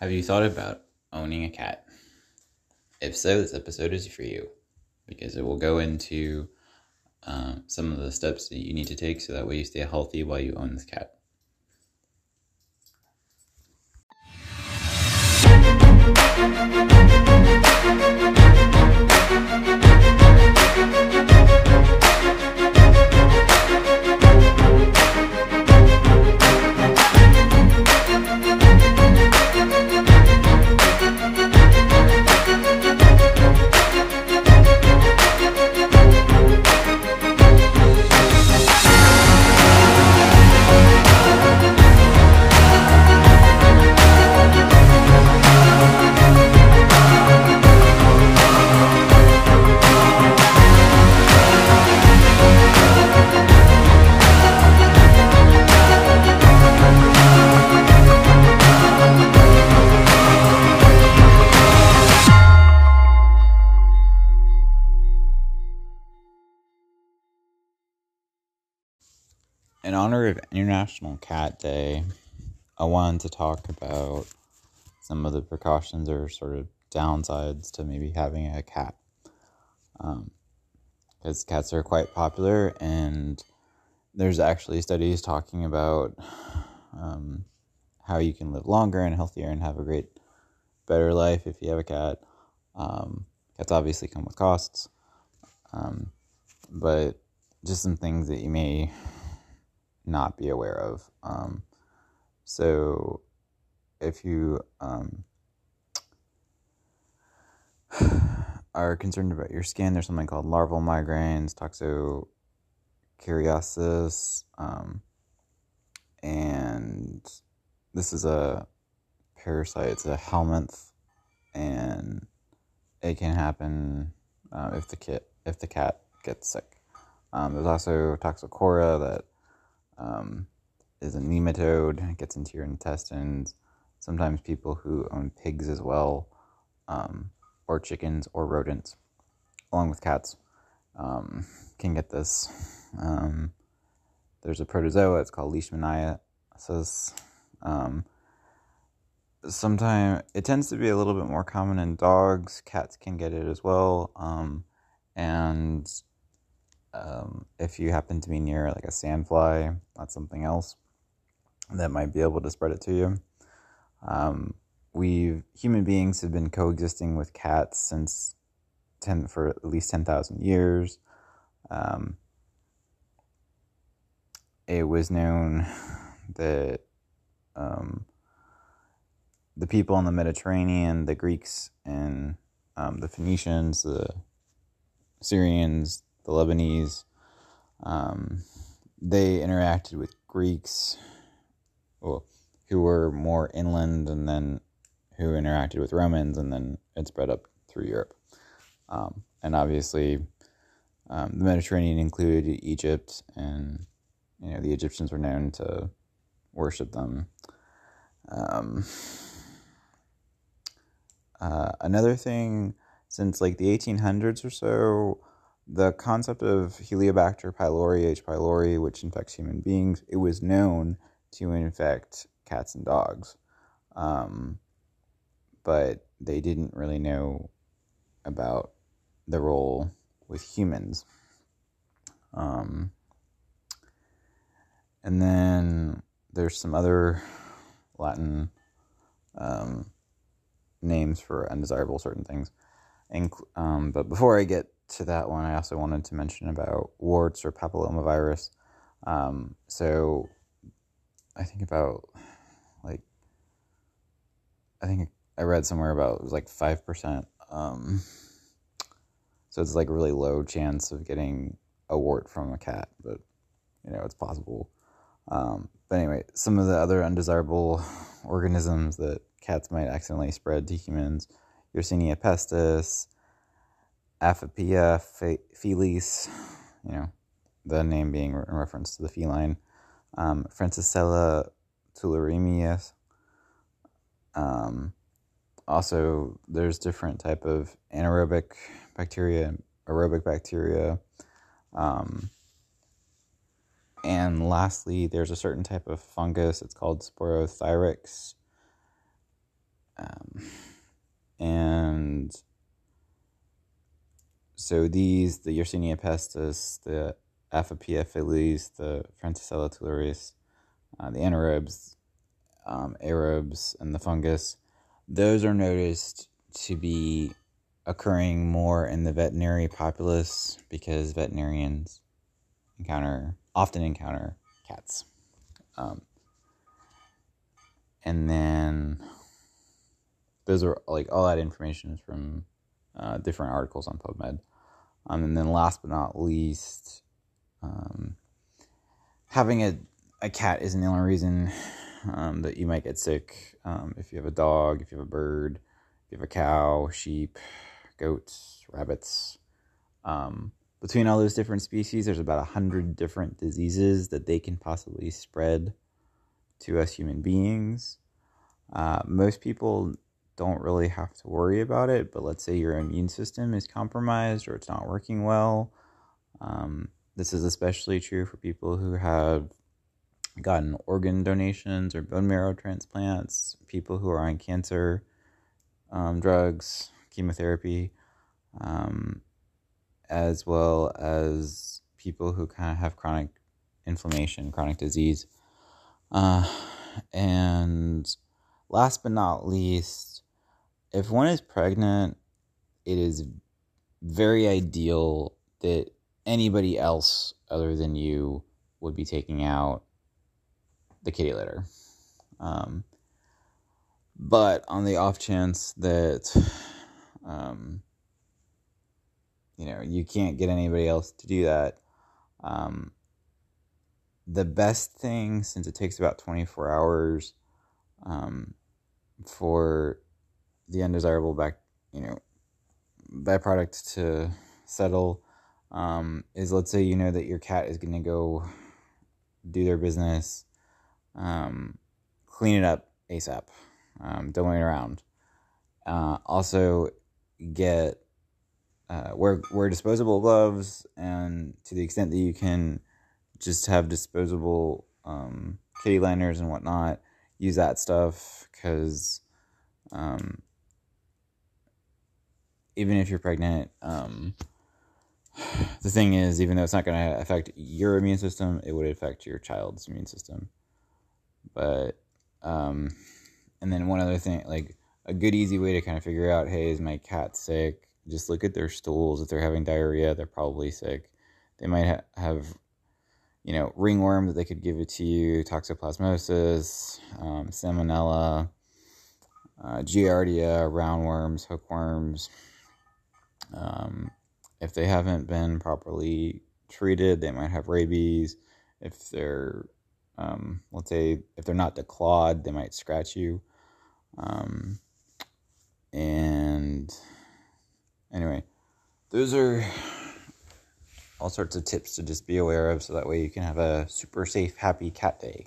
Have you thought about owning a cat? If so, this episode is for you because it will go into um, some of the steps that you need to take so that way you stay healthy while you own this cat. In honor of International Cat Day, I wanted to talk about some of the precautions or sort of downsides to maybe having a cat. Because um, cats are quite popular, and there's actually studies talking about um, how you can live longer and healthier and have a great, better life if you have a cat. Um, cats obviously come with costs, um, but just some things that you may not be aware of. Um, so, if you um, are concerned about your skin, there's something called larval migrans, toxocariasis, um, and this is a parasite. It's a helminth, and it can happen uh, if the kit if the cat gets sick. Um, there's also toxocara that um, is a nematode, gets into your intestines. Sometimes people who own pigs as well, um, or chickens or rodents, along with cats, um, can get this. Um, there's a protozoa, it's called Leishmaniasis. Um, sometimes it tends to be a little bit more common in dogs. Cats can get it as well. Um, and um, if you happen to be near like a sandfly, that's something else that might be able to spread it to you. Um, we human beings have been coexisting with cats since ten for at least ten thousand years. Um, it was known that um, the people in the Mediterranean, the Greeks and um, the Phoenicians, the Syrians, the Lebanese. Um, they interacted with Greeks, well, who were more inland, and then who interacted with Romans, and then it spread up through Europe. Um, and obviously, um, the Mediterranean included Egypt, and you know the Egyptians were known to worship them. Um, uh, another thing, since like the 1800s or so, the concept of Helicobacter pylori, H. pylori, which infects human beings, it was known to infect cats and dogs. Um, but they didn't really know about the role with humans. Um, and then there's some other Latin um, names for undesirable certain things. Inc- um, but before I get to that one, I also wanted to mention about warts or papillomavirus. Um, so I think about like I think I read somewhere about it was like five percent. Um, so it's like a really low chance of getting a wart from a cat, but you know it's possible. Um, but anyway, some of the other undesirable organisms that cats might accidentally spread to humans: Yersinia pestis, Afipia felis, you know, the name being in reference to the feline, um, Francisella tularemia. Um, also, there's different type of anaerobic bacteria, aerobic bacteria. Um, and lastly, there's a certain type of fungus. It's called Sporothrix. So these, the Yersinia pestis, the Afipia felis, the Francisella tularis, uh, the anaerobes, um, aerobes, and the fungus, those are noticed to be occurring more in the veterinary populace because veterinarians encounter often encounter cats. Um, and then those are like all that information is from uh, different articles on PubMed. Um, and then last but not least, um, having a, a cat isn't the only reason um, that you might get sick. Um, if you have a dog, if you have a bird, if you have a cow, sheep, goats, rabbits. Um, between all those different species, there's about a hundred different diseases that they can possibly spread to us human beings. Uh, most people don't really have to worry about it, but let's say your immune system is compromised or it's not working well. Um, this is especially true for people who have gotten organ donations or bone marrow transplants, people who are on cancer um, drugs, chemotherapy, um, as well as people who kind of have chronic inflammation, chronic disease. Uh, and last but not least, if one is pregnant, it is very ideal that anybody else other than you would be taking out the kitty litter. Um, but on the off chance that, um, you know, you can't get anybody else to do that, um, the best thing, since it takes about 24 hours um, for the undesirable back, you know, byproduct to settle, um, is let's say you know that your cat is going to go do their business, um, clean it up ASAP. Um, don't wait around. Uh, also, get uh, wear wear disposable gloves, and to the extent that you can, just have disposable um, kitty liners and whatnot. Use that stuff because um, even if you're pregnant, um, the thing is, even though it's not going to affect your immune system, it would affect your child's immune system. But um, and then one other thing, like a good easy way to kind of figure out, hey, is my cat sick? Just look at their stools. If they're having diarrhea, they're probably sick. They might ha- have, you know, ringworm that they could give it to you, toxoplasmosis, um, salmonella, uh, giardia, roundworms, hookworms. Um, if they haven't been properly treated, they might have rabies. If they're, um, let's say, if they're not declawed, they might scratch you. Um, and anyway, those are all sorts of tips to just be aware of so that way you can have a super safe, happy cat day.